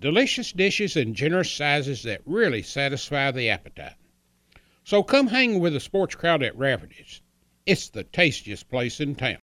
delicious dishes in generous sizes that really satisfy the appetite. So come hang with the sports crowd at Rafferty's. It's the tastiest place in town.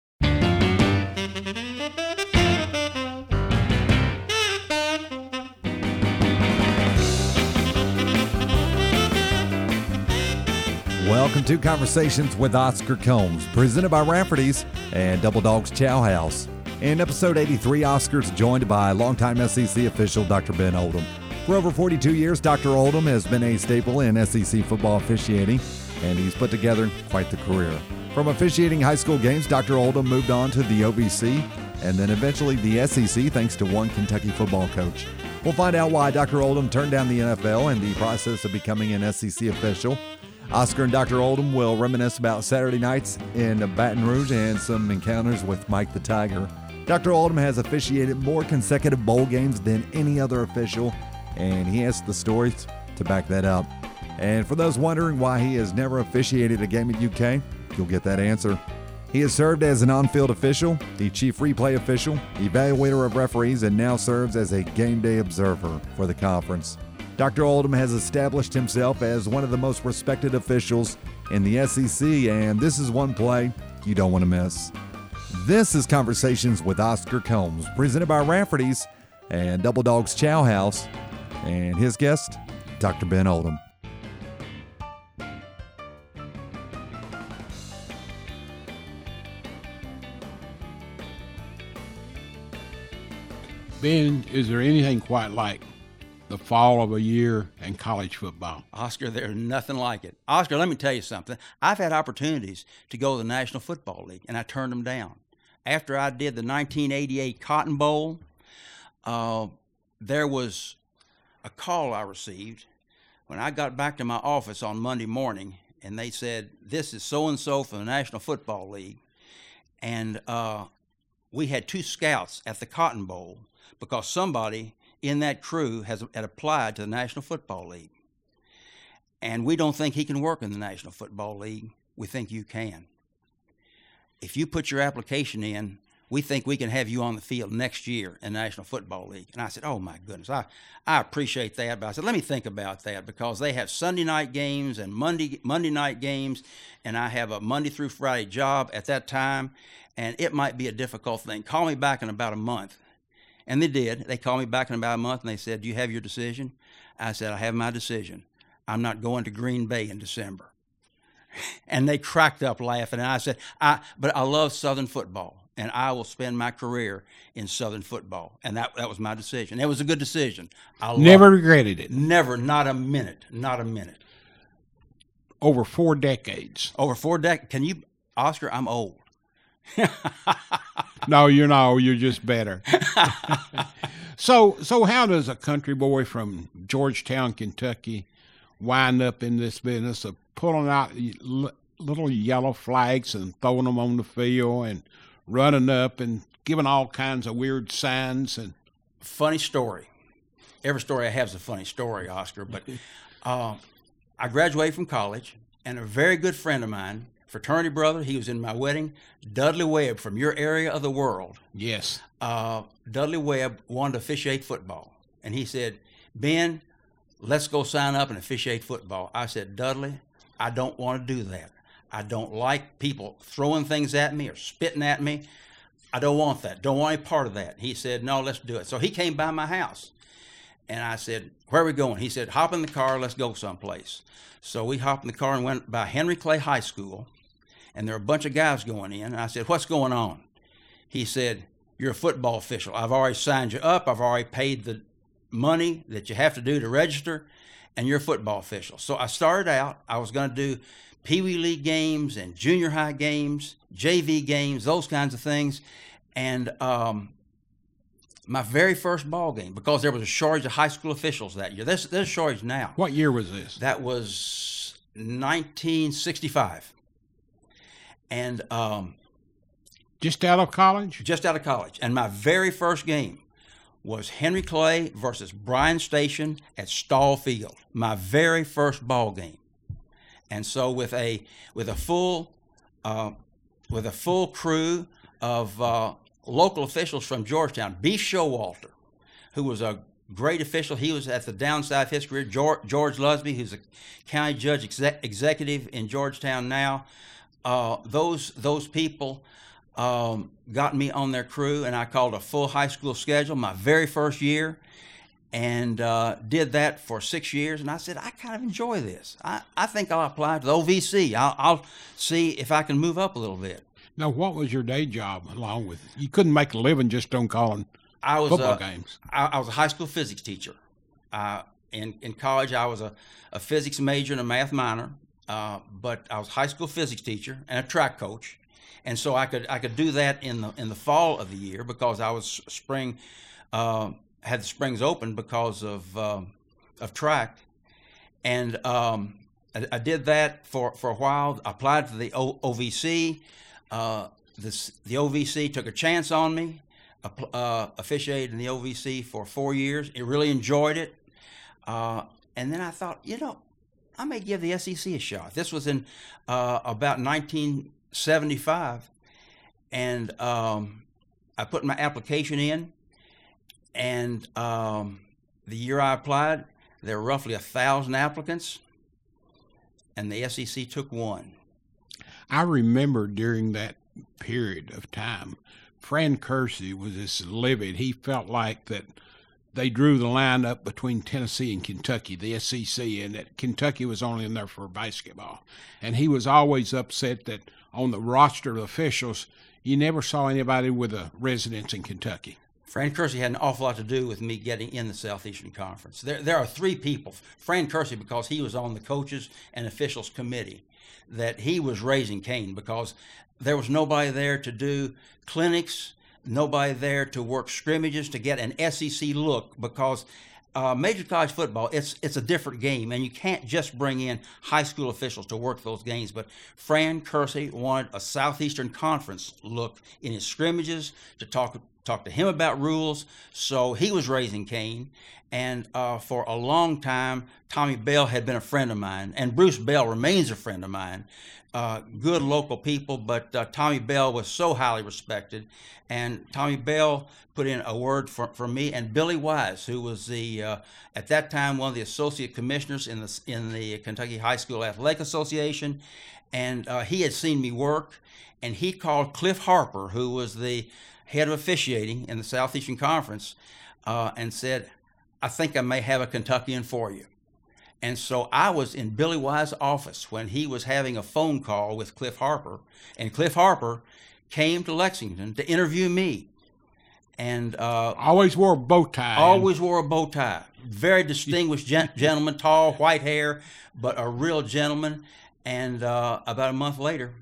Welcome to Conversations with Oscar Combs, presented by Rafferty's and Double Dogs Chow House. In episode 83, Oscar's joined by longtime SEC official Dr. Ben Oldham. For over 42 years, Dr. Oldham has been a staple in SEC football officiating, and he's put together quite the career. From officiating high school games, Dr. Oldham moved on to the OVC and then eventually the SEC thanks to one Kentucky football coach. We'll find out why Dr. Oldham turned down the NFL and the process of becoming an SEC official. Oscar and Dr. Oldham will reminisce about Saturday nights in Baton Rouge and some encounters with Mike the Tiger. Dr. Oldham has officiated more consecutive bowl games than any other official, and he has the stories to back that up. And for those wondering why he has never officiated a game at UK, you'll get that answer. He has served as an on field official, the chief replay official, evaluator of referees, and now serves as a game day observer for the conference. Dr. Oldham has established himself as one of the most respected officials in the SEC, and this is one play you don't want to miss. This is Conversations with Oscar Combs, presented by Rafferty's and Double Dogs Chow House, and his guest, Dr. Ben Oldham. Ben, is there anything quite like the fall of a year in college football? Oscar, there's nothing like it. Oscar, let me tell you something. I've had opportunities to go to the National Football League, and I turned them down. After I did the 1988 Cotton Bowl, uh, there was a call I received when I got back to my office on Monday morning, and they said, This is so and so from the National Football League. And uh, we had two scouts at the Cotton Bowl because somebody in that crew has had applied to the National Football League. And we don't think he can work in the National Football League. We think you can. If you put your application in, we think we can have you on the field next year in the National Football League. And I said, Oh my goodness, I, I appreciate that. But I said, let me think about that because they have Sunday night games and Monday Monday night games, and I have a Monday through Friday job at that time, and it might be a difficult thing. Call me back in about a month. And they did. They called me back in about a month and they said, Do you have your decision? I said, I have my decision. I'm not going to Green Bay in December. And they cracked up laughing. And I said, I, But I love Southern football and I will spend my career in Southern football. And that, that was my decision. It was a good decision. I never regretted it. Never, not a minute, not a minute. Over four decades. Over four decades. Can you, Oscar, I'm old. no, you're know, you're just better. so, so how does a country boy from Georgetown, Kentucky, wind up in this business of pulling out little yellow flags and throwing them on the field and running up and giving all kinds of weird signs and funny story. Every story I have is a funny story, Oscar. But uh, I graduated from college, and a very good friend of mine fraternity brother. He was in my wedding. Dudley Webb from your area of the world. Yes. Uh, Dudley Webb wanted to officiate football. And he said, Ben, let's go sign up and officiate football. I said, Dudley, I don't want to do that. I don't like people throwing things at me or spitting at me. I don't want that. Don't want any part of that. He said, No, let's do it. So he came by my house. And I said, Where are we going? He said, Hop in the car, let's go someplace. So we hopped in the car and went by Henry Clay High School and there were a bunch of guys going in. And I said, What's going on? He said, You're a football official. I've already signed you up. I've already paid the money that you have to do to register, and you're a football official. So I started out, I was going to do Pee Wee League games and junior high games, JV games, those kinds of things. And um, my very first ball game because there was a shortage of high school officials that year. There's, there's a shortage now. What year was this? That was 1965. And um, Just out of college? just out of college. And my very first game was Henry Clay versus Bryan Station at Stoll Field. My very first ball game. And so with a with a full uh, with a full crew of uh, local officials from Georgetown, B. Showalter, who was a great official. He was at the downside of his career. George, George Lusby, who's a county judge exec- executive in Georgetown now. Uh, those those people um, got me on their crew, and I called a full high school schedule my very first year, and uh, did that for six years. And I said, I kind of enjoy this. I, I think I'll apply to the OVC. I'll, I'll see if I can move up a little bit. Now, what was your day job along with You couldn't make a living just on calling I was football uh, games. I, I was a high school physics teacher. Uh, in in college, I was a, a physics major and a math minor. Uh, but I was a high school physics teacher and a track coach, and so I could I could do that in the in the fall of the year because I was spring uh, had the springs open because of uh, of track, and um, I, I, did that for for a while. I applied for the o- OVC. Uh, this, the OVC took a chance on me. Uh, officiated in the OVC for four years. It really enjoyed it, uh, and then I thought, you know, I may give the SEC a shot. This was in uh, about 19- 75. And um, I put my application in, and um, the year I applied, there were roughly a thousand applicants, and the SEC took one. I remember during that period of time, Fran Curci was just livid. He felt like that they drew the line up between Tennessee and Kentucky, the SEC, and that Kentucky was only in there for basketball. And he was always upset that on the roster of officials, you never saw anybody with a residence in Kentucky. Fran Curci had an awful lot to do with me getting in the Southeastern Conference. There, there are three people. Fran Curci, because he was on the coaches and officials committee, that he was raising Cain because there was nobody there to do clinics, nobody there to work scrimmages to get an SEC look because uh, major college football it's it's a different game and you can't just bring in high school officials to work those games but Fran Curci wanted a Southeastern Conference look in his scrimmages to talk talk to him about rules. So he was raising Cain. And uh, for a long time Tommy Bell had been a friend of mine. And Bruce Bell remains a friend of mine. Uh, good local people, but uh, Tommy Bell was so highly respected. And Tommy Bell put in a word for, for me and Billy Wise, who was the uh, at that time one of the associate commissioners in the in the Kentucky High School Athletic Association, and uh, he had seen me work, and he called Cliff Harper, who was the head of officiating in the Southeastern Conference, uh, and said, "I think I may have a Kentuckian for you." And so I was in Billy Wise's office when he was having a phone call with Cliff Harper, and Cliff Harper came to Lexington to interview me. And uh, always wore a bow tie. Always wore a bow tie. Very distinguished gen- gentleman, tall, white hair, but a real gentleman. And uh, about a month later,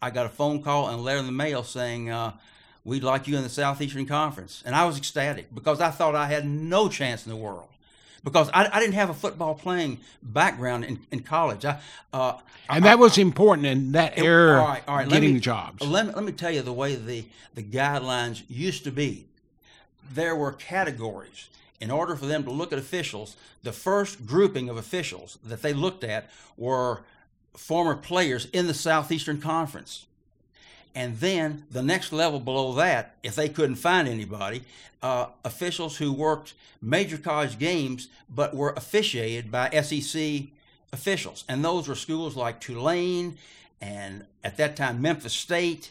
I got a phone call and a letter in the mail saying, uh, We'd like you in the Southeastern Conference. And I was ecstatic because I thought I had no chance in the world because I, I, didn't have a football playing background in, in college. I, uh, and that I, was important in that it, era, all right, all right, getting me, jobs. Let me, let me tell you the way the, the guidelines used to be. There were categories. In order for them to look at officials, the first grouping of officials that they looked at were former players in the Southeastern Conference. And then the next level below that, if they couldn't find anybody, uh, officials who worked major college games but were officiated by SEC officials. And those were schools like Tulane and at that time Memphis State,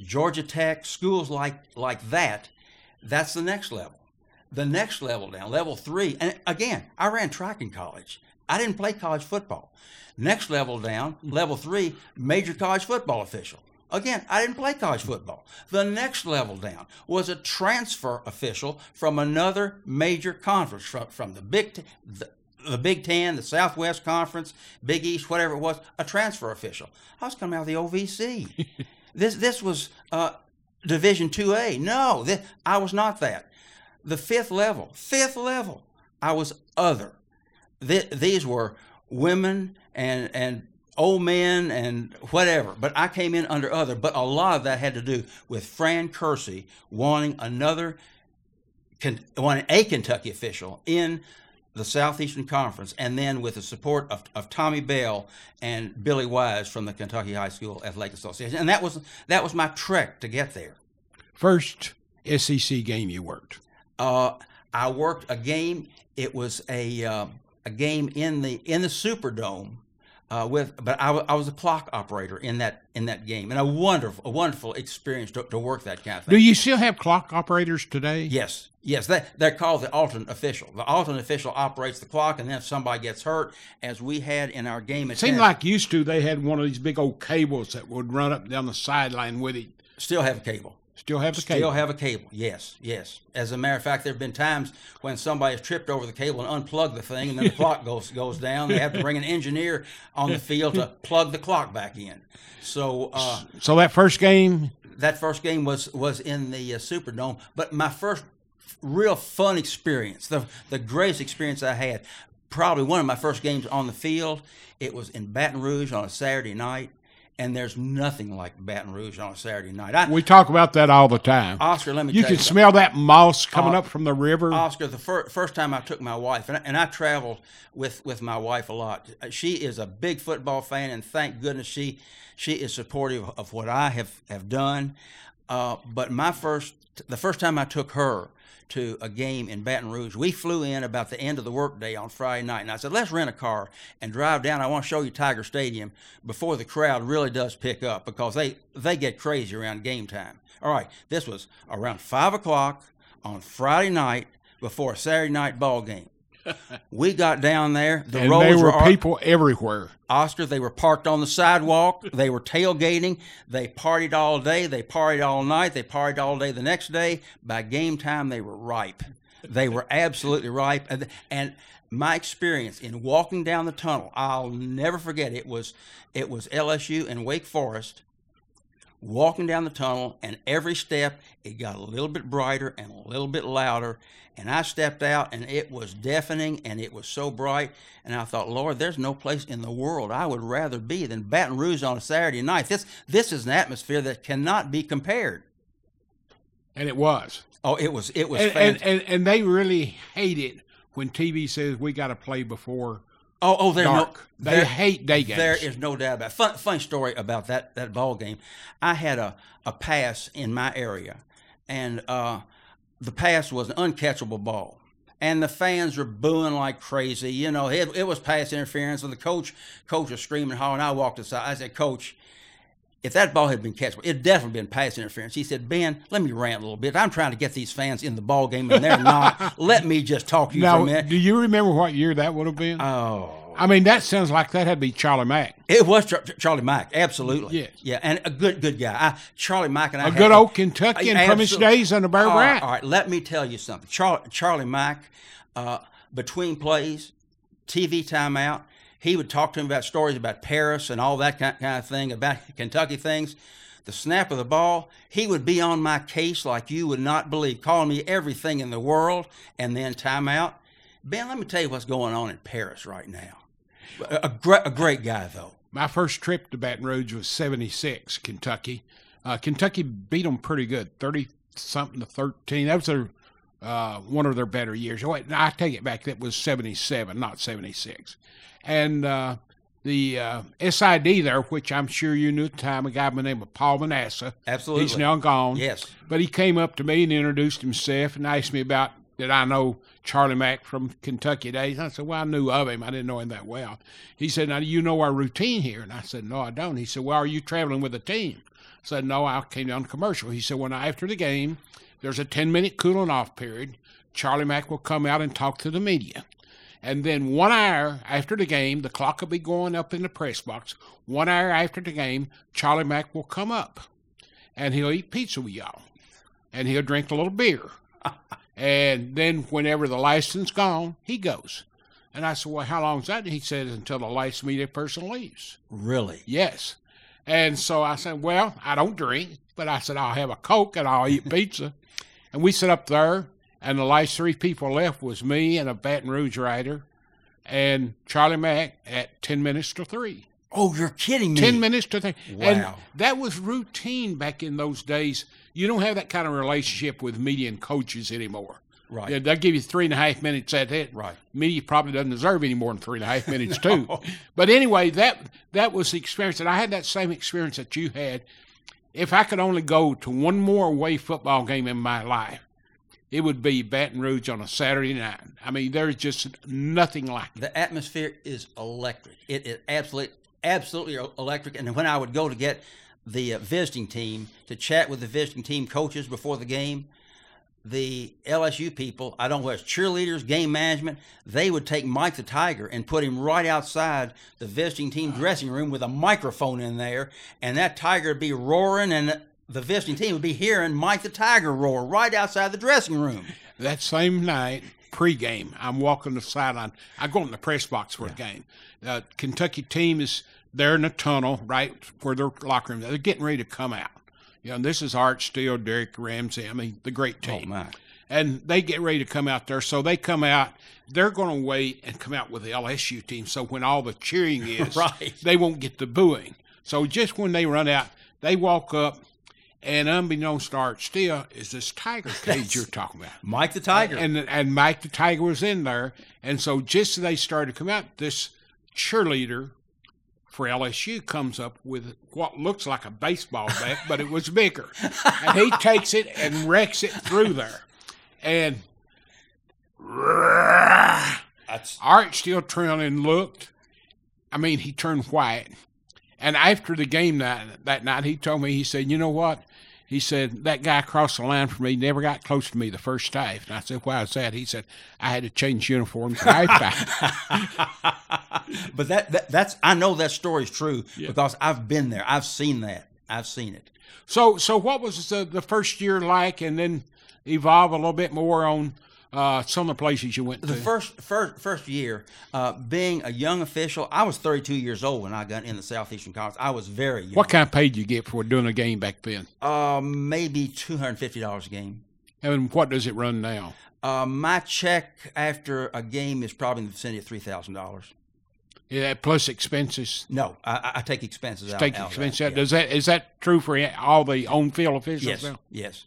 Georgia Tech, schools like, like that. That's the next level. The next level down, level three, and again, I ran track in college. I didn't play college football. Next level down, level three, major college football official. Again, I didn't play college football. The next level down was a transfer official from another major conference, from, from the Big T- the, the Big Ten, the Southwest Conference, Big East, whatever it was, a transfer official. I was coming out of the OVC. this this was uh, Division Two A. No, this, I was not that. the fifth level, fifth level, I was other. Th- these were women and and old men and whatever. But I came in under other. But a lot of that had to do with Fran Curci wanting another, wanting a Kentucky official in the Southeastern Conference, and then with the support of, of Tommy Bell and Billy Wise from the Kentucky High School Athletic Association, and that was that was my trek to get there. First SEC game you worked? Uh, I worked a game. It was a uh, a game in the in the Superdome uh, with, but I, I was a clock operator in that in that game, and a wonderful a wonderful experience to, to work that kind of thing. Do you still have clock operators today? Yes, yes. That they're called the alternate official. The alternate official operates the clock, and then if somebody gets hurt, as we had in our game, it seemed like used to they had one of these big old cables that would run up down the sideline with it. Still have a cable. Still have the cable. Still have a cable. Yes, yes. As a matter of fact, there have been times when somebody has tripped over the cable and unplugged the thing, and then the clock goes goes down. They have to bring an engineer on the field to plug the clock back in. So, uh, so that first game. That first game was was in the uh, Superdome, but my first real fun experience, the the greatest experience I had, probably one of my first games on the field. It was in Baton Rouge on a Saturday night and there's nothing like Baton Rouge on a Saturday night. I, we talk about that all the time. Oscar, let me you can you smell that moss coming uh, up from the river. Oscar, the fir- first time I took my wife, and I, and I traveled with, with my wife a lot. She is a big football fan, and thank goodness she she is supportive of what I have have done. Uh, but my first, the first time I took her, to a game in Baton Rouge. We flew in about the end of the workday on Friday night, and I said, "Let's rent a car and drive down. I want to show you Tiger Stadium before the crowd really does pick up because they they get crazy around game time." All right, this was around five o'clock on Friday night before a Saturday night ball game we got down there. The and roads there were, were people everywhere. Oscar, they were parked on the sidewalk. They were tailgating. They partied all day. They partied all night. They partied all day the next day. By game time, they were ripe. They were absolutely ripe. And, and my experience in walking down the tunnel, I'll never forget. It was it was LSU and Wake Forest walking down the tunnel, and every step it got a little bit brighter and a little bit louder. And I stepped out, and it was deafening, and it was so bright. And I thought, Lord, there's no place in the world I would rather be than Baton Rouge on a Saturday night. This this is an atmosphere that cannot be compared. And it was. Oh, it was. It was. And and, and, and they really hate it when TV says we got to play before Oh, oh, there's dark. no. They there, hate day games. There is no doubt about. It. Fun, funny story about that that ball game. I had a a pass in my area, and uh, the pass was an uncatchable ball, and the fans were booing like crazy. You know, it, it was pass interference, and the coach coach was screaming and hollering. I walked aside. I said, "Coach, if that ball had been catchable, it'd definitely been pass interference. He said, Ben, let me rant a little bit. I'm trying to get these fans in the ball game, and they're not. let me just talk to you now, for a minute. Do you remember what year that would have been? Oh. I mean, that sounds like that had to be Charlie Mack. It was Char- Charlie Mack, absolutely. Yes. Yeah, and a good good guy. I, Charlie Mack and I. A good old Kentuckian uh, from his days under Bear Bryant. All right, let me tell you something. Char- Charlie Mack, uh, between plays, TV timeout, he would talk to him about stories about Paris and all that kind of thing, about Kentucky things the snap of the ball, he would be on my case like you would not believe, calling me everything in the world, and then timeout. Ben, let me tell you what's going on in Paris right now. A, great, a great guy, though. My first trip to Baton Rouge was 76, Kentucky. Uh, Kentucky beat them pretty good, 30 something to 13. That was their, uh, one of their better years. Wait, I take it back, that was 77, not 76. And uh, the uh, SID there, which I'm sure you knew at the time, a guy by the name of Paul Manasseh. Absolutely. He's now gone. Yes. But he came up to me and introduced himself and asked me about did I know Charlie Mack from Kentucky days. I said, Well, I knew of him. I didn't know him that well. He said, Now, do you know our routine here? And I said, No, I don't. He said, Well, are you traveling with a team? I said, No, I came down commercial. He said, When well, after the game, there's a 10 minute cooling off period. Charlie Mack will come out and talk to the media. And then one hour after the game, the clock will be going up in the press box. One hour after the game, Charlie Mack will come up and he'll eat pizza with y'all. And he'll drink a little beer. and then whenever the license gone, he goes. And I said, Well, how long is that? And he said, Until the license media person leaves. Really? Yes. And so I said, Well, I don't drink, but I said, I'll have a Coke and I'll eat pizza. and we sit up there and the last three people left was me and a Baton Rouge rider, and Charlie Mack at ten minutes to three. Oh, you're kidding me. 10 minutes to think. And Wow. that was routine back in those days. You don't have that kind of relationship with media and coaches anymore. Right. Yeah, they'll give you three and a half minutes at it. Right. Media probably doesn't deserve any more than three and a half minutes too. But anyway, that that was the experience, and I had that same experience that you had. If I could only go to one more away football game in my life, it would be Baton Rouge on a Saturday night. I mean, there's just nothing like it. The atmosphere is electric. It is absolutely, absolutely electric. And when I would go to get the uh, visiting team to chat with the visiting team coaches before the game, the LSU people, I don't know whether it's cheerleaders, game management, they would take Mike the Tiger and put him right outside the visiting team uh-huh. dressing room with a microphone in there, and that tiger would be roaring, and the visiting team would be hearing Mike the Tiger roar right outside the dressing room. that same night, pregame, I'm walking the sideline. I go in the press box for a game. The Kentucky team is there in the tunnel, right where their locker room. They're getting ready to come out. You know, and this is Art Still, Derrick Ramsey. I mean, the great Oh, team. my. and they get ready to come out there. So they come out. They're going to wait and come out with the LSU team. So when all the cheering is, Right. they won't get the booing. So just when they run out, they walk up, and unbeknownst to Art Still is this tiger cage you're talking about. Mike the Tiger. And and Mike the Tiger was in there, and so just as they started to come out, this cheerleader for LSU comes up with what looks like a baseball bat, but it was bigger, and he takes it and wrecks it through there, and That's Art Still turned and looked. I mean, he turned white. And after the game that that night, he told me, he said, "You know what?" He said that guy crossed the line for me, never got close to me the first time. And I said, "Why is that?" He said, "I had to change uniforms but that, that that's I know that story's true because I've been there. I've seen that. I've seen it. so, so what was the, the first year like, and then evolve a little bit more on uh, some of the places you went to. The first first first year, uh, being a young official, I was 32 years old when I got in the Southeastern Conference. I was very young. what kind of pay did you get for doing a game back then? Uh, maybe 250 dollars a game. And what does it run now? Uh, my check after a game is probably in the vicinity of three thousand dollars. Yeah, plus expenses. No, I, I- take expenses out. Take out expenses that, out. yeah. Does that is that true for all the on field officials Yes, now? yes.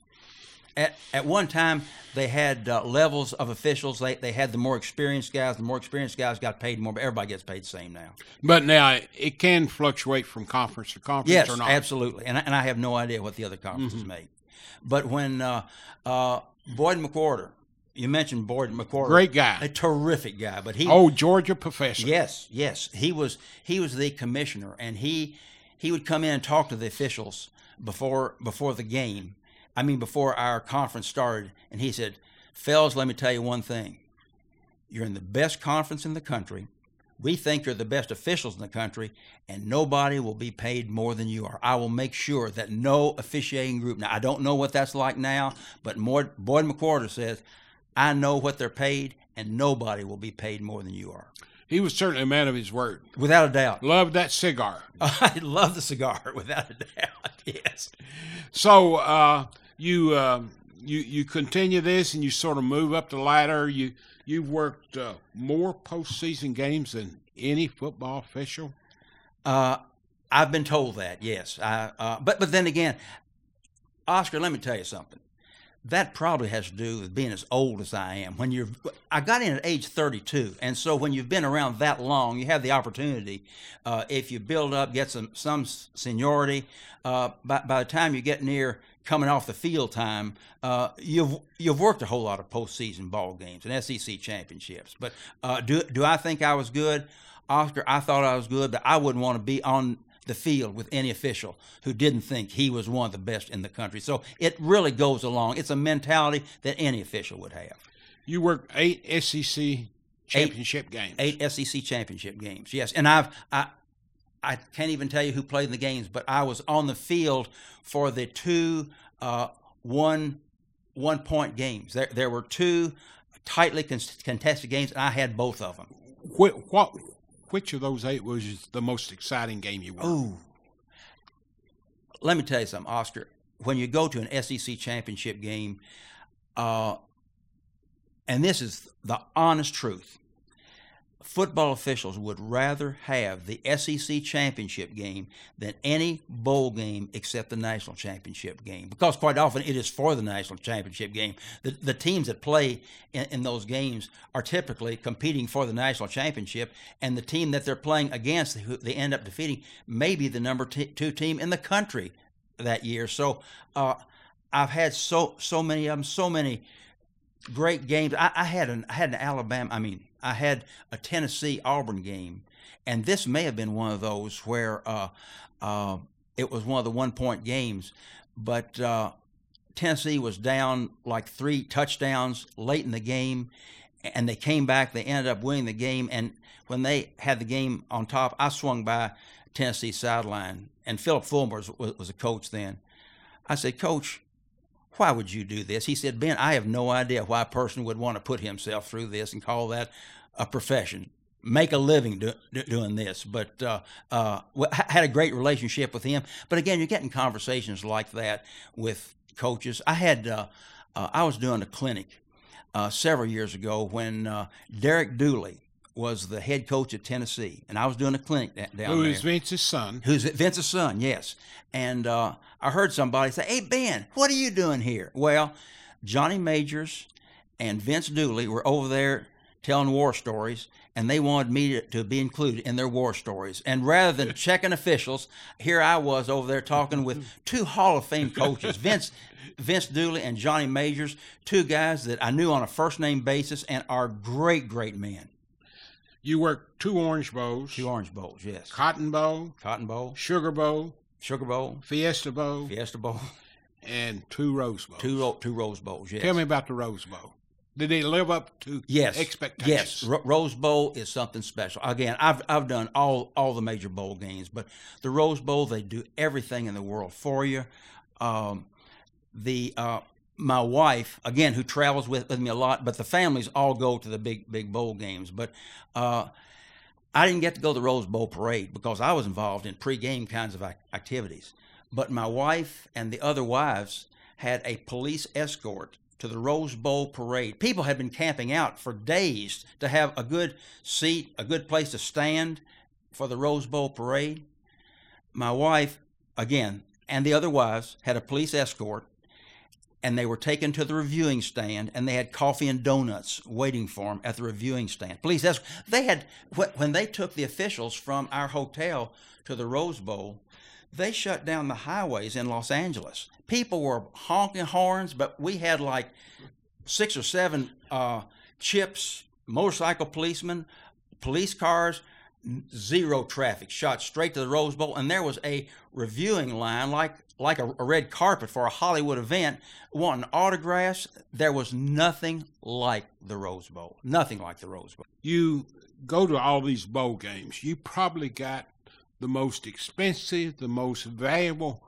At, at one time, they had uh, levels of officials. They, they had the more experienced guys. The more experienced guys got paid more, but everybody gets paid the same now. But now it can fluctuate from conference to conference Yes, or not. absolutely. And I, and I have no idea what the other conferences Mm-hmm. make. But when uh, uh, Boyd McWhorter, you mentioned Boyd McWhorter, Great guy. a terrific guy, but he Oh, Georgia professor. Yes, yes. He was he was the commissioner, and he he would come in and talk to the officials before before the game. I mean, before our conference started, and he said, "Fells, let me tell you one thing. You're in the best conference in the country. We think you're the best officials in the country, and nobody will be paid more than you are. I will make sure that no officiating group. Now, I don't know what that's like now, but Boyd, Boyd McWhorter says, I know what they're paid, and nobody will be paid more than you are. He was certainly a man of his word. Without a doubt. Loved that cigar. I love the cigar, without a doubt. Yes. So uh, you uh, you you continue this and you sort of move up the ladder. You you've worked uh, more postseason games than any football official. Uh, I've been told that. Yes. I, uh, but but then again, Oscar, let me tell you something. That probably has to do with being as old as I am. When you're, I got in at age 32, and so when you've been around that long, you have the opportunity. Uh, if you build up, get some some seniority, uh, by by the time you get near coming off the field time, uh, you've you've worked a whole lot of postseason ball games and SEC championships. But uh, do do I think I was good, Oscar? I thought I was good, but I wouldn't want to be on the field with any official who didn't think he was one of the best in the country. So it really goes along. It's a mentality that any official would have. You worked eight SEC championship games. Eight SEC championship games, yes. And I've I I can't even tell you who played in the games, but I was on the field for the two uh, one one point games. There there were two tightly contested games, and I had both of them. Wh- what which of those eight was the most exciting game you worked? Ooh. Let me tell you something, Oscar. When you go to an SEC championship game, uh, and this is the honest truth football officials would rather have the SEC championship game than any bowl game except the national championship game because quite often it is for the national championship game. The, the teams that play in, in those games are typically competing for the national championship, and the team that they're playing against, who they end up defeating, may be the number t- two team in the country that year. So uh, I've had so so many of them, so many great games. I, I had an I had an Alabama. I mean, I had a Tennessee Auburn game, and this may have been one of those where uh, uh, it was one of the one point games, but uh, Tennessee was down like three touchdowns late in the game, and they came back. They ended up winning the game, and when they had the game on top, I swung by Tennessee sideline, and Phillip Fulmer was, was, was a coach then. I said, Coach, why would you do this? He said, Ben, I have no idea why a person would want to put himself through this and call that a profession, make a living do, do, doing this. But uh, uh, had a great relationship with him. But again, you're getting conversations like that with coaches. I had, uh, uh I was doing a clinic uh, several years ago when uh, Derek Dooley, was the head coach at Tennessee, and I was doing a clinic down there. Who is Vince's son? Who's Vince's son? Yes. And uh, I heard somebody say, "Hey Ben, what are you doing here?" Well, Johnny Majors and Vince Dooley were over there telling war stories, and they wanted me to, to, be included in their war stories. And rather than checking officials, here I was over there talking with two Hall of Fame coaches, Vince Vince Dooley and Johnny Majors, two guys that I knew on a first name basis and are great, great men. You worked two Orange Bowls. Two Orange Bowls, yes. Cotton Bowl. Cotton Bowl. Sugar Bowl. Sugar Bowl. Fiesta Bowl. Fiesta Bowl. And two Rose Bowls. Two, two Rose Bowls, yes. Tell me about the Rose Bowl. Did they live up to yes. expectations? Yes, Rose Bowl is something special. Again, I've I've done all all the major bowl games, but the Rose Bowl they do everything in the world for you. Um, the uh, my wife, again, who travels with, with me a lot, but the families all go to the big, big bowl games. But uh, I didn't get to go to the Rose Bowl parade because I was involved in pregame kinds of activities. But my wife and the other wives had a police escort to the Rose Bowl parade. People had been camping out for days to have a good seat, a good place to stand for the Rose Bowl parade. My wife, again, and the other wives had a police escort and they were taken to the reviewing stand and they had coffee and donuts waiting for them at the reviewing stand. Please, that's, they had, when they took the officials from our hotel to the Rose Bowl, they shut down the highways in Los Angeles. People were honking horns, but we had like six or seven uh, chips, motorcycle policemen, police cars, zero traffic, shot straight to the Rose Bowl, and there was a reviewing line like like a, a, red carpet for a Hollywood event, wanting autographs. There was nothing like the Rose Bowl. Nothing like the Rose Bowl. You go to all these bowl games. You probably got the most expensive, the most valuable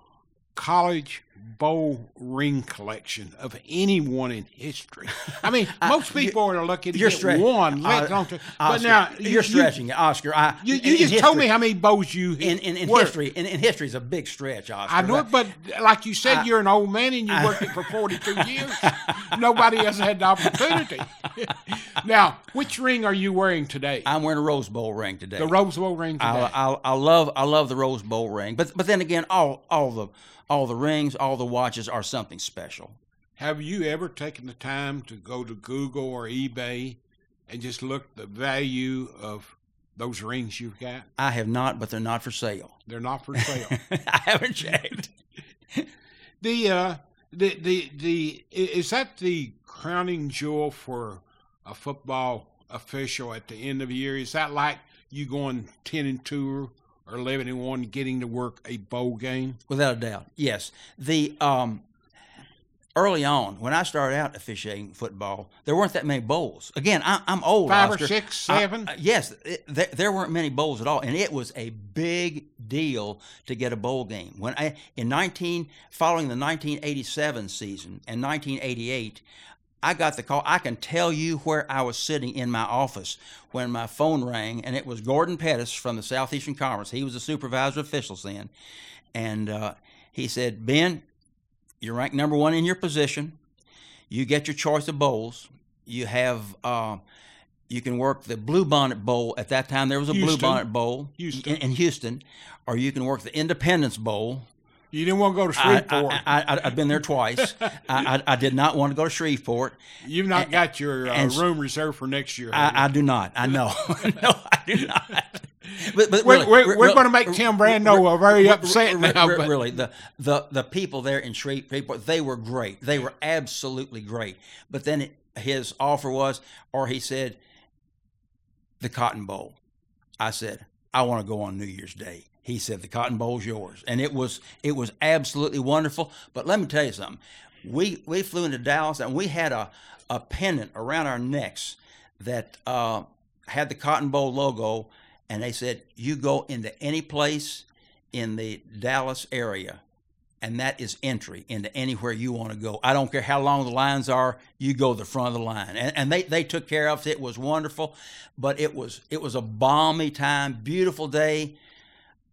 college bowl ring collection of anyone in history. I mean, most people are lucky to get stretching. one, let uh, to, but now you're you, stretching, Oscar. I, you, you in, just in history, told me how many bowls you in in, in history. In, in history is a big stretch, Oscar. I know it, but like you said, I, you're an old man and you worked it for 42 years. Nobody else had the opportunity. now, which ring are you wearing today? I'm wearing a Rose Bowl ring today. The Rose Bowl ring today. I, I, I love I love the Rose Bowl ring, but but then again, all all the all the rings, all the watches are something special. Have you ever taken the time to go to Google or eBay and just look the value of those rings you've got? I have not, but they're not for sale. They're not for sale. I haven't checked. the uh, the the the is that the crowning jewel for a football official at the end of the year? Is that like you going ten and two or 11 and 1 getting to work a bowl game? Without a doubt, yes. The um, early on when I started out officiating football, there weren't that many bowls. Again, I, am old. Five Oscar. or six, seven. I, uh, yes, it, there, there, weren't many bowls at all, and it was a big deal to get a bowl game. When I in 19 following the 1987 season and 1988. I got the call. I can tell you where I was sitting in my office when my phone rang, and it was Gordon Pettis from the Southeastern Conference. He was the supervisor of officials then. And uh, he said, Ben, you're ranked number one in your position. You get your choice of bowls. you have uh, you can work the Blue Bonnet Bowl. At that time, there was a Blue Houston. Bonnet Bowl Houston. In, in Houston, or you can work the Independence Bowl. You didn't want to go to Shreveport. I, I, I've been there twice. I, I, I did not want to go to Shreveport. You've not got your uh, and room reserved for next year. I, I do not. I know. no, I do not. But, but We're- really, we're- we're re- gonna make Tim Brando very upset now, but- Really, the, the the people there in Shreveport, they were great. They were absolutely great. But then it, his offer was, or he said, the Cotton Bowl. I said, I want to go on New Year's Day. He said, the Cotton Bowl's yours, and it was it was absolutely wonderful. But let me tell you something. We we flew into Dallas, and we had a a pennant around our necks that uh, had the Cotton Bowl logo, and they said, you go into any place in the Dallas area, and that is entry into anywhere you want to go. I don't care how long the lines are, you go the front of the line. And, and they, they took care of it. It was wonderful, but it was it was a balmy time, beautiful day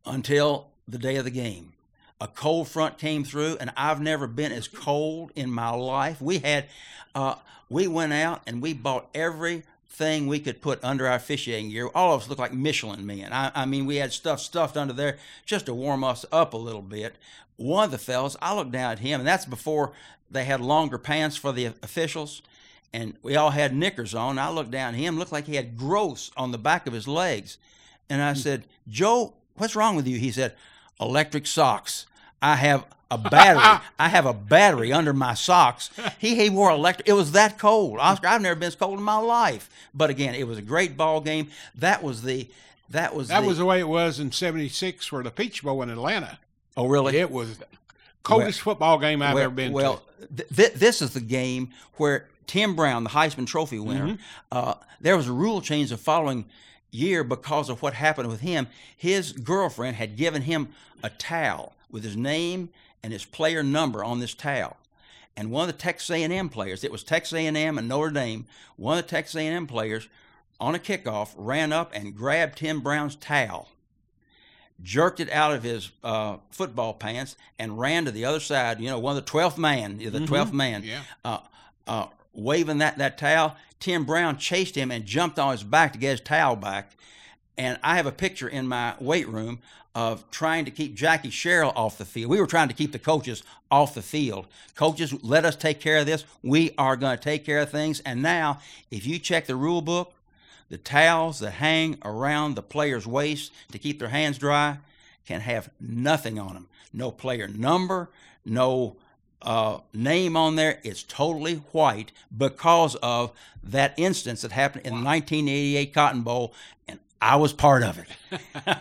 until the day of the game. A cold front came through, and I've never been as cold in my life. We had, uh, we went out and we bought everything we could put under our fishing gear. All of us looked like Michelin men. I, I mean, we had stuff stuffed under there just to warm us up a little bit. One of the fellas, I looked down at him, and that's before they had longer pants for the officials and we all had knickers on. I looked down at him, looked like he had growths on the back of his legs. And I said, Joe, what's wrong with you? He said, electric socks. I have a battery. I have a battery under my socks. He he wore electric. It was that cold. Oscar, I've never been as cold in my life. But again, it was a great ball game. That was the that was that the, was the way it was in '76 for the Peach Bowl in Atlanta. oh really It was coldest football game I've well, ever been well, to. th- th- this is the game where Tim Brown, the Heisman Trophy winner, Mm-hmm. uh, there was a rule change the following year because of what happened with him. His girlfriend had given him a towel with his name and his player number on this towel. And one of the Texas A&M players, it was Texas A&M and Notre Dame, one of the Texas A&M players on a kickoff ran up and grabbed Tim Brown's towel jerked it out of his uh, football pants and ran to the other side. You know, one of the twelfth man, the 12th man, Yeah. uh, uh, waving that that towel. Tim Brown chased him and jumped on his back to get his towel back. And I have a picture in my weight room of trying to keep Jackie Sherrill off the field. We were trying to keep the coaches off the field. Coaches, let us take care of this. We are going to take care of things. And now, if you check the rule book, the towels that hang around the player's waist to keep their hands dry can have nothing on them. No player number, no uh, name on there is totally white because of that instance that happened in the 1988 Cotton Bowl, and I was part of it.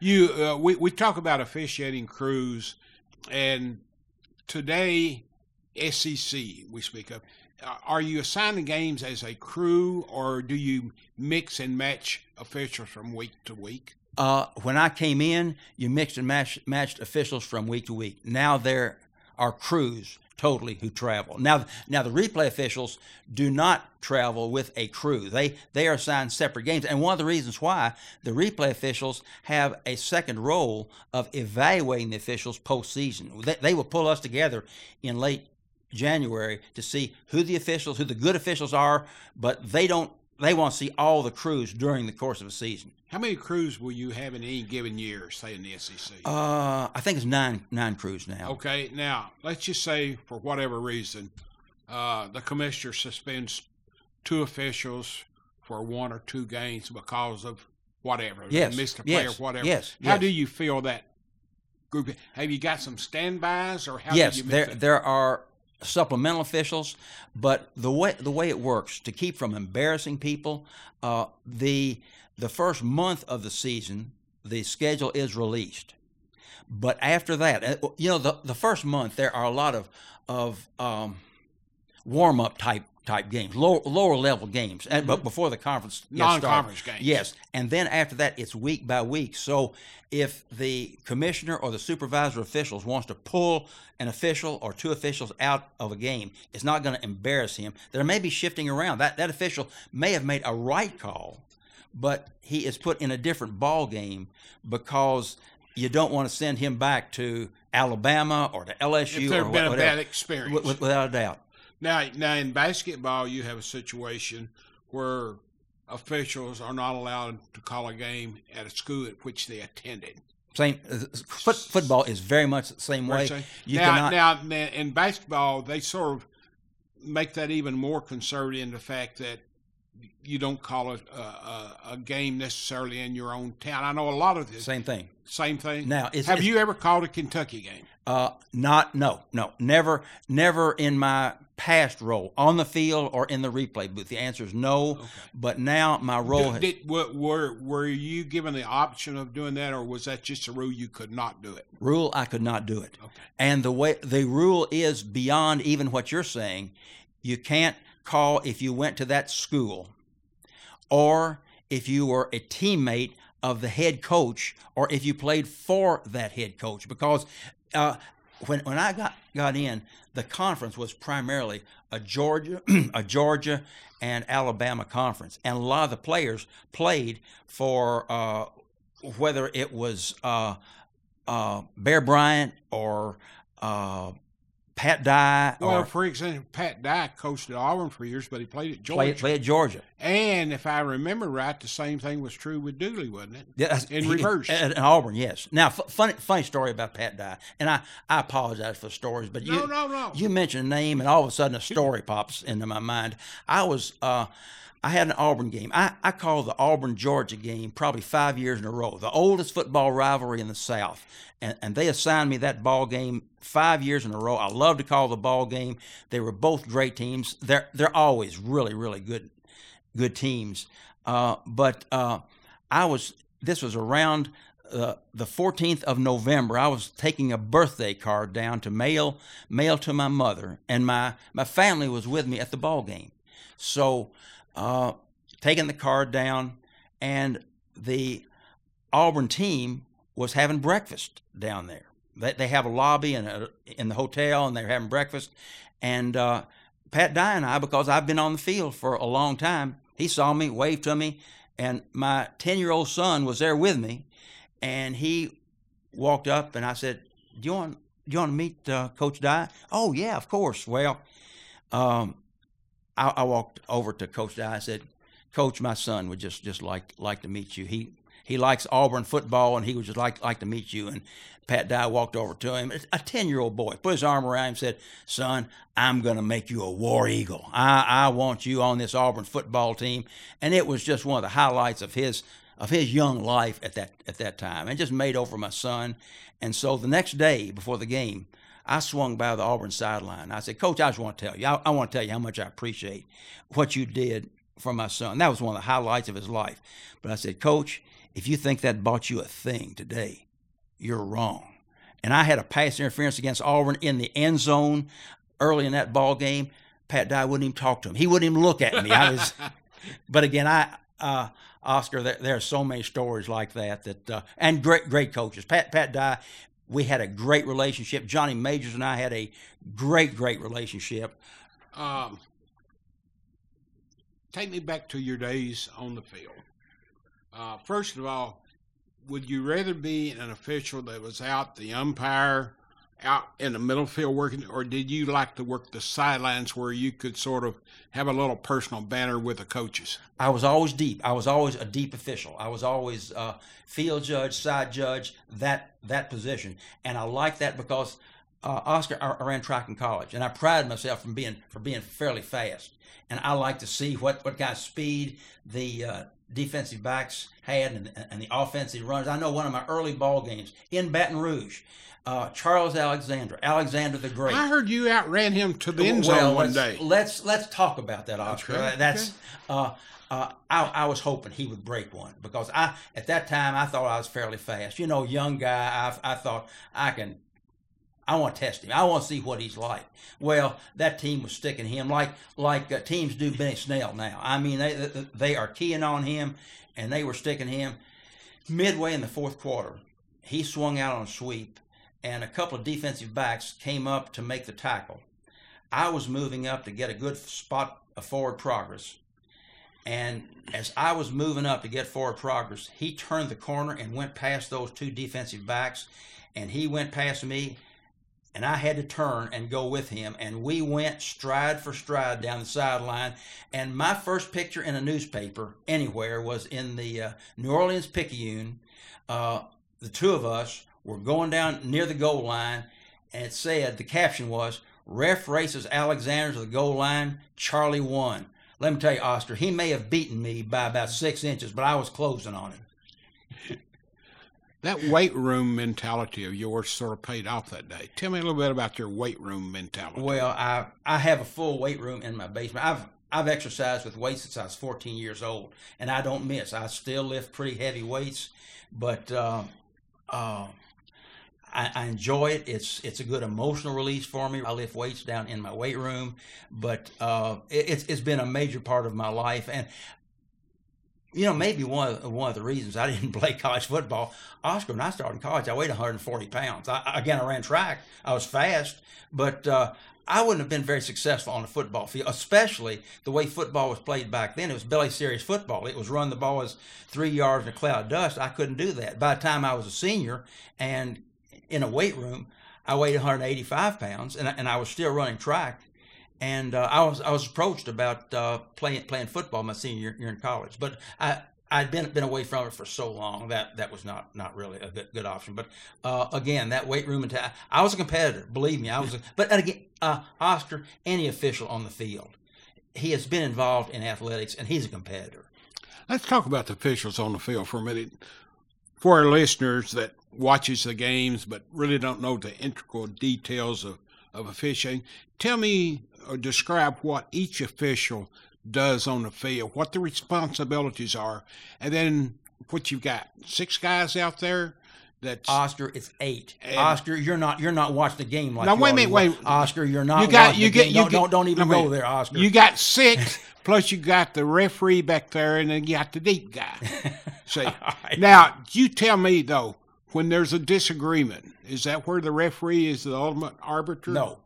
You, uh, we we talk about officiating crews, and today, SEC we speak of. Uh, Are you assigning games as a crew, or do you mix and match officials from week to week? Uh, when I came in, you mixed and matched, matched officials from week to week. Now there are crews totally who travel. Now, now the replay officials do not travel with a crew. They they are assigned separate games, and one of the reasons why the replay officials have a second role of evaluating the officials postseason. They, they will pull us together in late January to see who the officials, who the good officials are, but they don't. They want to see all the crews during the course of a season. How many crews will you have in any given year, say in the SEC? Uh, I think it's nine nine crews now. Okay, now let's just say for whatever reason, uh, the commissioner suspends two officials for one or two games because of whatever, Yes, missed a play yes, or whatever. yes, How yes. do you feel that group? Have you got some standbys, or how yes, do you mix there that? there are supplemental officials, but the way the way it works to keep from embarrassing people, uh, the the first month of the season, the schedule is released. But after that, uh, you know, the the first month there are a lot of of um, warm up type type games, lower lower level games, and, but mm-hmm. before the conference. Non-conference games. Yes, and then after that, it's week by week. So if the commissioner or the supervisor officials wants to pull an official or two officials out of a game, it's not going to embarrass him. There may be shifting around. That that official may have made a right call, but he is put in a different ball game because you don't want to send him back to Alabama or to LSU If or been a bad experience. Wi- wi- without a doubt. Now, now in basketball, you have a situation where officials are not allowed to call a game at a school at which they attended. Same uh, foot, football is very much the same way. You now, cannot, now, in basketball, they sort of make that even more conservative in the fact that you don't call it a, a, a, game necessarily in your own town. I know a lot of this. Same thing. Same thing. Now, it's, have it's, you ever called a Kentucky game? Uh, not no no never never in my past role on the field or in the replay booth. The answer is no. Okay. But now my role did, has, did, were were you given the option of doing that, or was that just a rule you could not do it? Rule I could not do it. Okay. And the way the rule is beyond even what you're saying. You can't call if you went to that school, or if you were a teammate of the head coach, or if you played for that head coach, because uh, when when I got got in, the conference was primarily a Georgia, a Georgia and Alabama conference, and a lot of the players played for uh, whether it was uh, uh Bear Bryant or uh, Pat Dye. Well, or, for example, Pat Dye coached at Auburn for years, but he played at Georgia. Played, played at Georgia. And if I remember right, the same thing was true with Dooley, wasn't it? Yeah, in he, reverse. At, Auburn, yes. Now, f- funny, funny story about Pat Dye, and I, I apologize for the stories, but you, no, no, no. you mentioned a name, and all of a sudden a story pops into my mind. I was. Uh, I had an Auburn game. I, I called the Auburn Georgia game probably five years in a row, the oldest football rivalry in the South and, and they assigned me that ball game five years in a row. I love to call the ball game. They were both great teams. They're they're always really really good good teams. Uh, but uh, I was this was around uh, the 14th of November. I was taking a birthday card down to mail mail to my mother, and my my family was with me at the ball game. So uh, taking the card down, and the Auburn team was having breakfast down there. They, they have a lobby in, a, in the hotel, and they're having breakfast. And uh, Pat Dye and I, because I've been on the field for a long time, he saw me, waved to me, and my 10 year old son was there with me. And he walked up, and I said, Do you want, do you want to meet uh, Coach Dye? Oh, yeah, of course. Well, um, I, I, walked over to Coach Dye. I said, Coach, my son would just, just like like to meet you. He he likes Auburn football, and he would just like like to meet you. And Pat Dye walked over to him, a ten year old boy, put his arm around him, and said, "Son, I'm going to make you a war eagle. I I want you on this Auburn football team." And it was just one of the highlights of his of his young life at that at that time, and just made over my son. And so the next day before the game, I swung by the Auburn sideline. I said, Coach, I just want to tell you, I, I want to tell you how much I appreciate what you did for my son. That was one of the highlights of his life. But I said, Coach, if you think that bought you a thing today, you're wrong. And I had a pass interference against Auburn in the end zone early in that ball game. Pat Dye wouldn't even talk to him. He wouldn't even look at me. I was, but again, I uh, Oscar, there, there, are so many stories like that that uh, and great great coaches. Pat Pat Dye, we had a great relationship. Johnny Majors and I had a great great relationship. Um, take me back to your days on the field. Uh, first of all, would you rather be an official that was out the umpire out in the middle field working, or did you like to work the sidelines where you could sort of have a little personal banter with the coaches? I was always deep. I was always a deep official. I was always uh, field judge, side judge, that that position, and I like that because uh, Oscar, I, I, ran track in college, and I prided myself from being for being fairly fast, and I like to see what what kind of speed the uh, defensive backs had and, and, the offensive runs. I know one of my early ball games in Baton Rouge, uh, Charles Alexander, Alexander the Great. I heard you outran him to the end zone well, one day. Let's let's talk about that, Oscar. Okay. That's. Okay. Uh, uh, I, I, was hoping he would break one because I at that time I thought I was fairly fast. You know, young guy. I, I thought I can I want to test him. I want to see what he's like. Well, that team was sticking him like like uh, teams do Benny Snell now. I mean, they they are keying on him, and they were sticking him. Midway in the fourth quarter, he swung out on a sweep, and a couple of defensive backs came up to make the tackle. I was moving up to get a good spot of forward progress. And as I was moving up to get forward progress, he turned the corner and went past those two defensive backs, and he went past me and I had to turn and go with him. And we went stride for stride down the sideline. And my first picture in a newspaper anywhere was in the uh, New Orleans Picayune. Uh, the two of us were going down near the goal line, and it said the caption was "Ref races Alexander to the goal line. Charlie won." Let me tell you, Oscar, he may have beaten me by about six inches, but I was closing on him. That weight room mentality of yours sort of paid off that day. Tell me a little bit about your weight room mentality. Well, I I have a full weight room in my basement. I've I've exercised with weights since I was 14 years old, and I don't miss. I still lift pretty heavy weights, but uh, uh, I, I, enjoy it. It's it's a good emotional release for me. I lift weights down in my weight room, but uh, it, it's it's been a major part of my life, and you know, maybe one of, one of the reasons I didn't play college football, Oscar, when I started college, I weighed 140 pounds. I, again, I ran track. I was fast, but uh, I wouldn't have been very successful on the football field, especially the way football was played back then. It was Billy Series football. It was run the ball as three yards in a cloud of dust. I couldn't do that. By the time I was a senior and in a weight room, I weighed 185 pounds, and, and I was still running track and uh, I was I was approached about uh, playing playing football my senior year in college, but I. I'd been been away from it for so long that that was not not really a good, good option. But uh, again, that weight room and ta- I was a competitor. Believe me, I was. A, but again, uh, Oscar, any official on the field, he has been involved in athletics and he's a competitor. Let's talk about the officials on the field for a minute. For our listeners that watches the games but really don't know the integral details of, of officiating, tell me describe what each official does on the field, what the responsibilities are, and then what you've got six guys out there. That's Oscar. It's eight. Oscar, you're not you're not watching the game like. Now wait a minute, wait. Oscar, you're not. You got you get you don't, get, don't, don't even go there, Oscar. You got six. plus you got the referee back there, and then you got the deep guy. See, right. now you tell me though, when there's a disagreement, is that where the referee is the ultimate arbiter? No,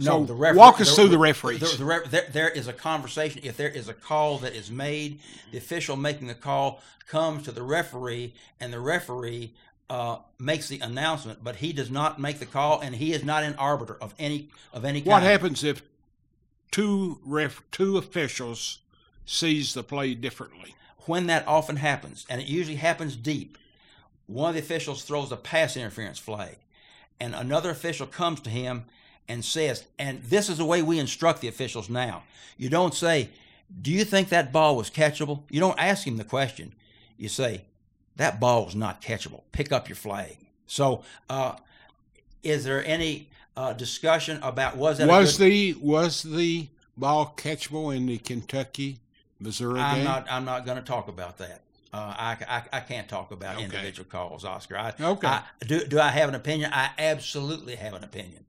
so no, the referee, walk us the, through the referees. The, the, there, there is a conversation. If there is a call that is made, the official making the call comes to the referee, and the referee uh, makes the announcement, but he does not make the call, and he is not an arbiter of any of any kind. What happens if two ref two officials sees the play differently? When that often happens, and it usually happens deep, one of the officials throws a pass interference flag, and another official comes to him and says, and this is the way we instruct the officials now. You don't say, Do you think that ball was catchable? You don't ask him the question. You say, That ball was not catchable. Pick up your flag. So, uh, is there any uh, discussion about was that was good... the was the ball catchable in the Kentucky Missouri I'm game? not. I'm not going to talk about that. Uh, I, I, I, can't talk about okay. individual calls, Oscar. I, okay. I, do, do I have an opinion? I absolutely have an opinion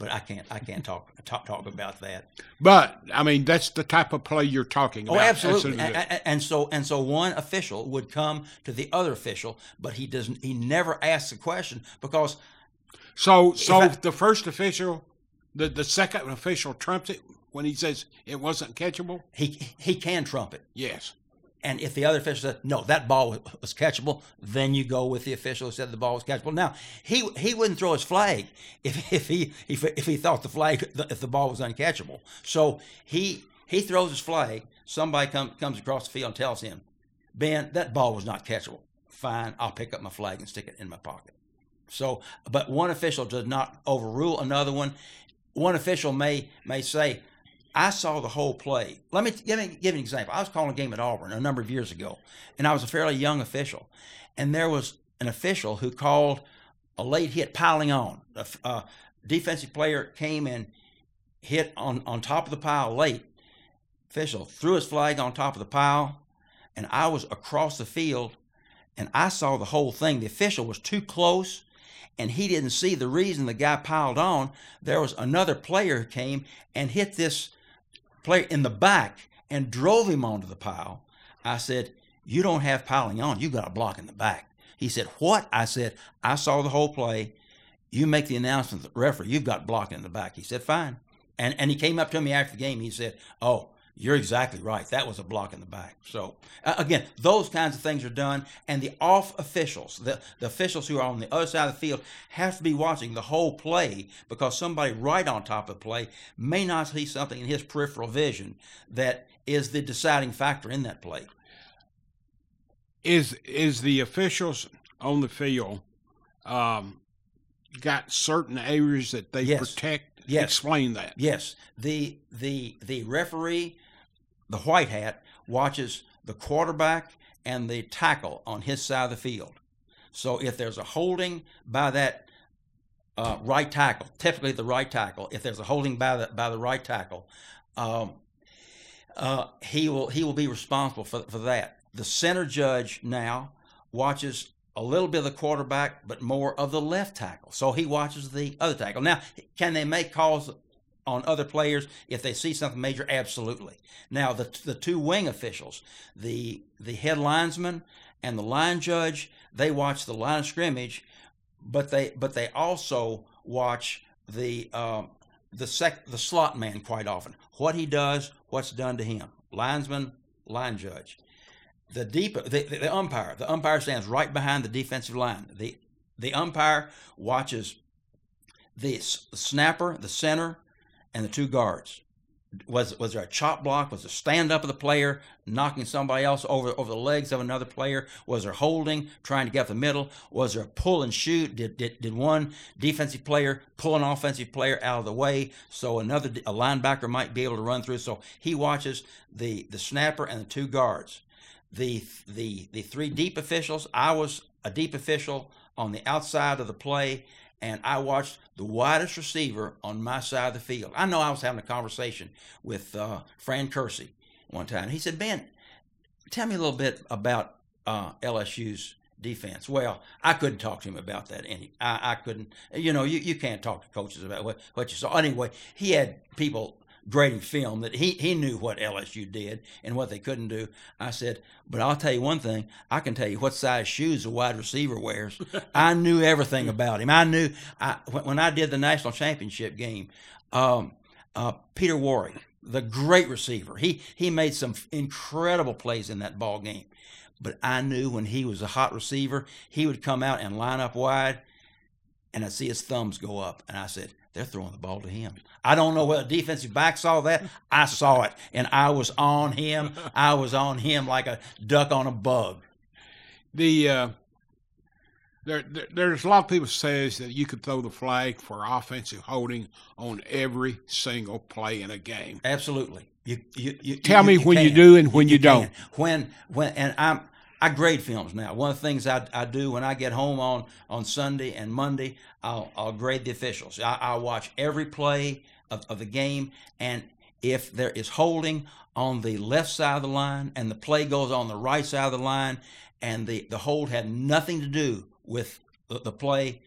but I can't I can't talk talk talk about that. But I mean that's the type of play you're talking oh, about. Oh, absolutely. And, and, so and so one official would come to the other official, but he doesn't. He never asks a question because. So so I, the first official, the the second official trumps it when he says it wasn't catchable. He he can trump it. Yes. And if the other official said, no, that ball was catchable, then you go with the official who said the ball was catchable. Now, he he wouldn't throw his flag if, if he if, if he thought the flag if the ball was uncatchable. So he he throws his flag. Somebody come, comes across the field and tells him, Ben, that ball was not catchable. Fine, I'll pick up my flag and stick it in my pocket. So, but one official does not overrule another one. One official may may say, I saw the whole play. Let me give, me give an example. I was calling a game at Auburn a number of years ago, and I was a fairly young official. And there was an official who called a late hit piling on. A, a uh, defensive player came and hit on, on top of the pile late. Official threw his flag on top of the pile, and I was across the field, and I saw the whole thing. The official was too close and he didn't see the reason the guy piled on. There was another player who came and hit this player in the back and drove him onto the pile. I said, You don't have piling on. You've got a block in the back. He said, What? I said, I saw the whole play. You make the announcement the referee. You've got blocking in the back. He said, Fine. And, and he came up to me after the game. He said, Oh, You're exactly right. That was a block in the back. So uh, again, those kinds of things are done, and the off officials, the, the officials who are on the other side of the field, have to be watching the whole play because somebody right on top of the play may not see something in his peripheral vision that is the deciding factor in that play. Is is the officials on the field um, got certain areas that they Yes. protect? Yes. Explain that. Yes, the the the referee, the white hat, watches the quarterback and the tackle on his side of the field. So if there's a holding by that uh, right tackle, typically the right tackle, if there's a holding by the by the right tackle, um, uh, he will he will be responsible for for that. The center judge now watches a little bit of the quarterback, but more of the left tackle. So he watches the other tackle. Now, can they make calls on other players if they see something major? Absolutely. Now, the the two wing officials, the the head linesman and the line judge, they watch the line of scrimmage, but they but they also watch the um, the sec the slot man quite often. What he does, what's done to him. Linesman, line judge. The deep the, the, the umpire. The umpire stands right behind the defensive line. The the umpire watches the snapper, the center, and the two guards. Was was there a chop block? Was there stand up of the player knocking somebody else over over the legs of another player? Was there holding, trying to get up the middle? Was there a pull and shoot? Did did, did one defensive player pull an offensive player out of the way so another a linebacker might be able to run through? So he watches the the snapper and the two guards. The the the three deep officials. I was a deep official on the outside of the play and I watched the widest receiver on my side of the field. I know I was having a conversation with uh, Fran Curci one time. He said, Ben, tell me a little bit about uh, LSU's defense. Well, I couldn't talk to him about that. Any, I, I couldn't. You know, you, you can't talk to coaches about what, what you saw. Anyway, he had people grading film that he, he knew what LSU did and what they couldn't do. I said, but I'll tell you one thing. I can tell you what size shoes a wide receiver wears. I knew everything about him. I knew I, when I did the national championship game, um, uh, Peter Warrick, the great receiver, he he made some incredible plays in that ball game. But I knew when he was a hot receiver, he would come out and line up wide, and I'd see his thumbs go up, and I said, "They're throwing the ball to him." I don't know whether defensive back saw that. I saw it, and I was on him. I was on him like a duck on a bug. The uh, there, there there's a lot of people says that you could throw the flag for offensive holding on every single play in a game. Absolutely. You, you, you, Tell me when you do and when you can. don't. When when and I'm I grade films now. One of the things I, I do when I get home on, on Sunday and Monday, I'll, I'll grade the officials. I, I'll watch every play of, of the game, and if there is holding on the left side of the line and the play goes on the right side of the line, and the, the hold had nothing to do with the, the play,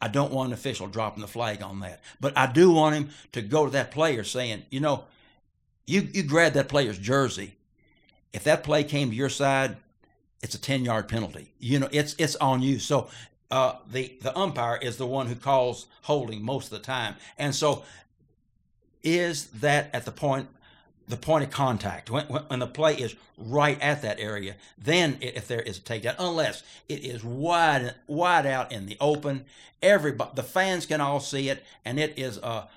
I don't want an official dropping the flag on that. But I do want him to go to that player saying, you know, you, you grab that player's jersey. If that play came to your side, it's a 10 yard penalty. You know, it's it's on you. So uh, the the umpire is the one who calls holding most of the time. And so is that at the point the point of contact when, when, the play is right at that area then if there is a takedown unless it is wide wide out in the open everybody the fans can all see it and it is a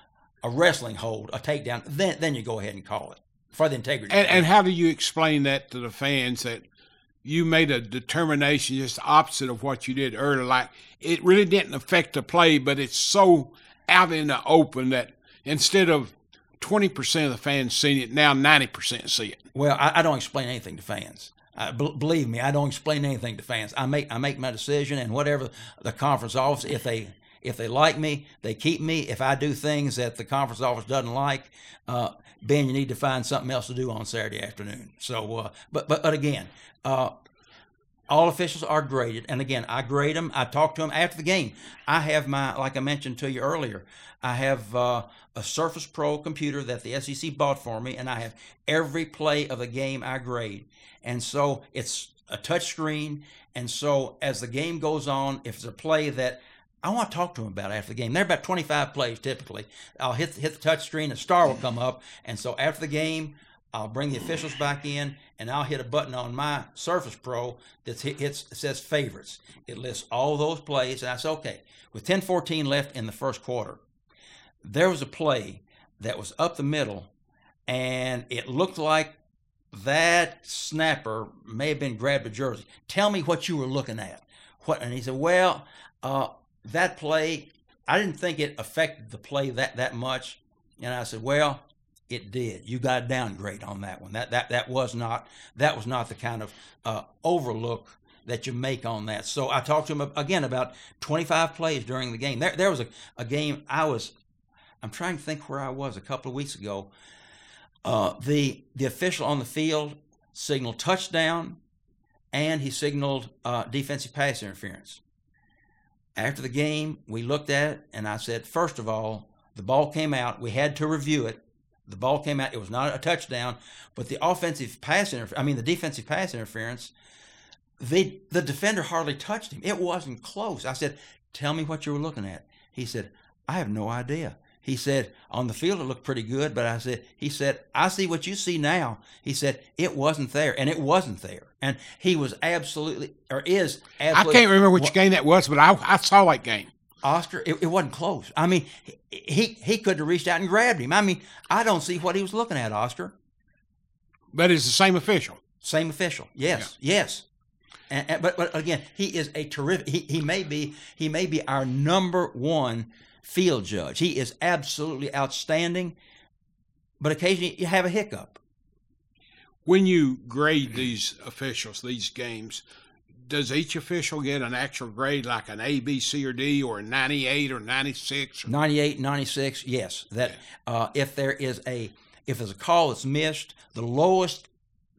a wrestling hold a takedown then then you go ahead and call it for the integrity And, and how do you explain that to the fans that you made a determination just opposite of what you did earlier? Like it really didn't affect the play, but it's so out in the open that instead of 20% of the fans seeing it, now 90% see it. Well, I, I don't explain anything to fans. Believe me, I don't explain anything to fans. I make I make my decision, and whatever the conference office, if they if they like me, they keep me. If I do things that the conference office doesn't like, uh, Ben, you need to find something else to do on Saturday afternoon. So, uh, but but but again, uh, all officials are graded, and again, I grade them. I talk to them after the game. I have my, like I mentioned to you earlier, I have uh, a Surface Pro computer that the SEC bought for me, and I have every play of the game I grade, and so it's a touch screen. And so as the game goes on, if it's a play that I want to talk to them about after the game. They're about 25 plays typically. I'll hit hit the touch screen, a star will come up, and so after the game, I'll bring the officials back in, and I'll hit a button on my Surface Pro that hits says favorites. It lists all those plays, and I said, okay. With 10:14 left in the first quarter, there was a play that was up the middle, and it looked like that snapper may have been grabbed a jersey. Tell me what you were looking at. What? And he said, well, uh, that play, I didn't think it affected the play that that much. And I said, well, it did. You got a downgrade on that one. That that that was not that was not the kind of uh, overlook that you make on that. So I talked to him again about 25 plays during the game. There there was a, a game I was I'm trying to think where I was a couple of weeks ago. Uh, the the official on the field signaled touchdown, and he signaled uh, defensive pass interference. After the game, we looked at it, and I said, first of all, the ball came out. We had to review it. The ball came out. It was not a touchdown, but the offensive pass interference, I mean, the defensive pass interference, the, the defender hardly touched him. It wasn't close. I said, Tell me what you were looking at. He said, I have no idea. He said, on the field it looked pretty good, but I said, he said, I see what you see now. He said, it wasn't there, and it wasn't there. And he was absolutely, or is absolutely. I can't remember which game that was, but I, I saw that game. Oscar, it, it, wasn't close. I mean, he he could have reached out and grabbed him. I mean, I don't see what he was looking at, Oscar. But it's the same official. Same official. Yes, yeah. yes. And, and, but but again, he is a terrific. He, he may be he may be our number one field judge. He is absolutely outstanding. But occasionally you have a hiccup. When you grade these officials, these games, does each official get an actual grade like an A, B, C, or D, or a 98 or 96? Or? 98, 96, yes. That uh, if there is a if there's a call that's missed, the lowest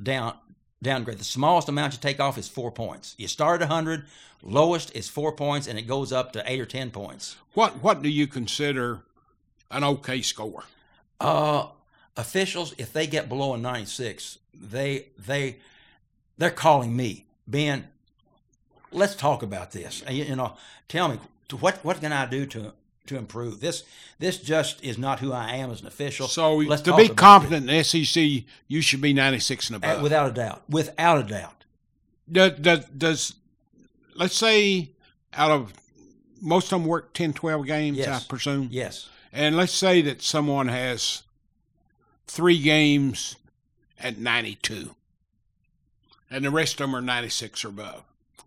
down downgrade, the smallest amount you take off is four points. You start at 100, lowest is four points, and it goes up to eight or 10 points. What What do you consider an okay score? Uh, officials, if they get below a 96, they they they're calling me, Ben, let's talk about this. You, you know, tell me what what can I do to to improve this? This just is not who I am as an official. So let's to be competent in SEC, you should be ninety six and above, uh, without a doubt. Without a doubt. Does, does, does let's say out of most of them work 10, 12 games, yes. I presume. Yes. And let's say that someone has three games at ninety two, and the rest of them are ninety six or above.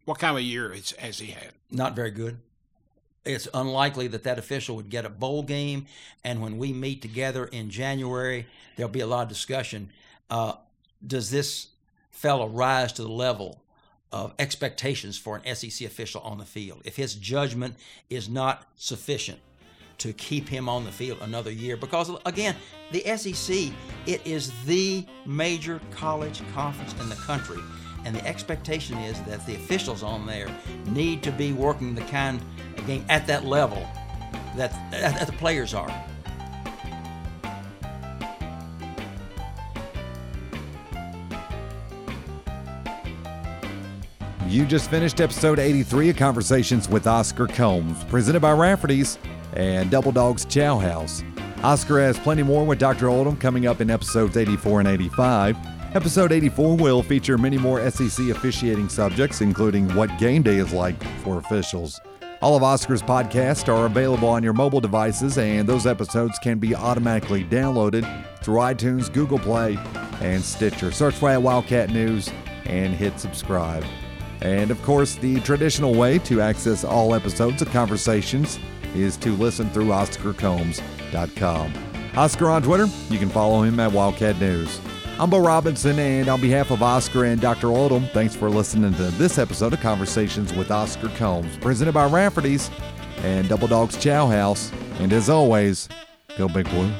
What kind of year has he had? Not very good. It's unlikely that that official would get a bowl game. And when we meet together in January, there'll be a lot of discussion. Uh, does this fellow rise to the level of expectations for an SEC official on the field? If his judgment is not sufficient to keep him on the field another year, because again, the SEC, it is the major college conference in the country and the expectation is that the officials on there need to be working the kind of game at that level that, that the players are. You just finished episode 83 of Conversations with Oscar Combs, presented by Rafferty's and Double Dogs Chow House. Oscar has plenty more with Dr. Oldham coming up in episodes 84 and 85. Episode 84 will feature many more SEC officiating subjects, including what game day is like for officials. All of Oscar's podcasts are available on your mobile devices, and those episodes can be automatically downloaded through iTunes, Google Play, and Stitcher. Search for at Wildcat News and hit subscribe. And of course, the traditional way to access all episodes of Conversations is to listen through OscarCombs.com. Oscar on Twitter, you can follow him at Wildcat News. I'm Bo Robinson, and on behalf of Oscar and Dr. Oldham, thanks for listening to this episode of Conversations with Oscar Combs, presented by Rafferty's and Double Dogs Chow House. And as always, go Big Blue.